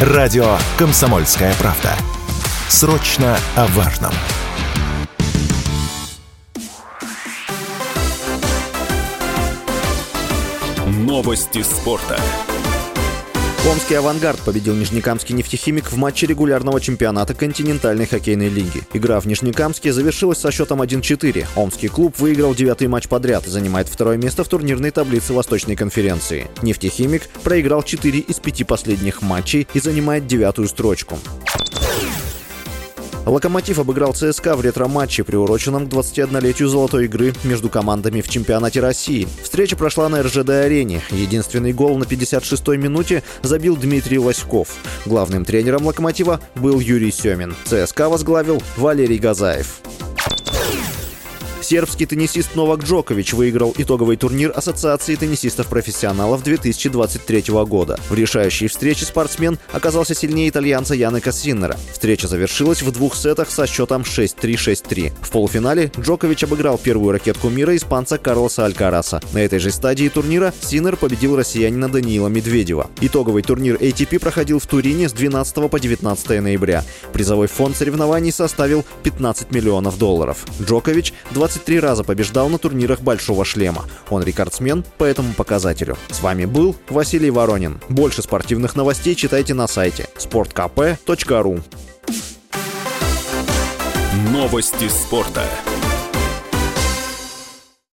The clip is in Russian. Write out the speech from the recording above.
Радио «Комсомольская правда». Срочно о важном. Новости спорта. Омский «Авангард» победил Нижнекамский нефтехимик в матче регулярного чемпионата континентальной хоккейной лиги. Игра в Нижнекамске завершилась со счетом 1-4. Омский клуб выиграл девятый матч подряд занимает второе место в турнирной таблице Восточной конференции. Нефтехимик проиграл 4 из 5 последних матчей и занимает девятую строчку. Локомотив обыграл ЦСКА в ретро-матче, приуроченном к 21-летию золотой игры между командами в чемпионате России. Встреча прошла на РЖД-арене. Единственный гол на 56-й минуте забил Дмитрий Лоськов. Главным тренером «Локомотива» был Юрий Семин. ЦСКА возглавил Валерий Газаев. Сербский теннисист Новак Джокович выиграл итоговый турнир Ассоциации теннисистов-профессионалов 2023 года. В решающей встрече спортсмен оказался сильнее итальянца Янека Синнера. Встреча завершилась в двух сетах со счетом 6-3-6-3. В полуфинале Джокович обыграл первую ракетку мира испанца Карлоса Алькараса. На этой же стадии турнира Синнер победил россиянина Даниила Медведева. Итоговый турнир ATP проходил в Турине с 12 по 19 ноября. Призовой фонд соревнований составил 15 миллионов долларов. Джокович 20 23 раза побеждал на турнирах «Большого шлема». Он рекордсмен по этому показателю. С вами был Василий Воронин. Больше спортивных новостей читайте на сайте sportkp.ru Новости спорта.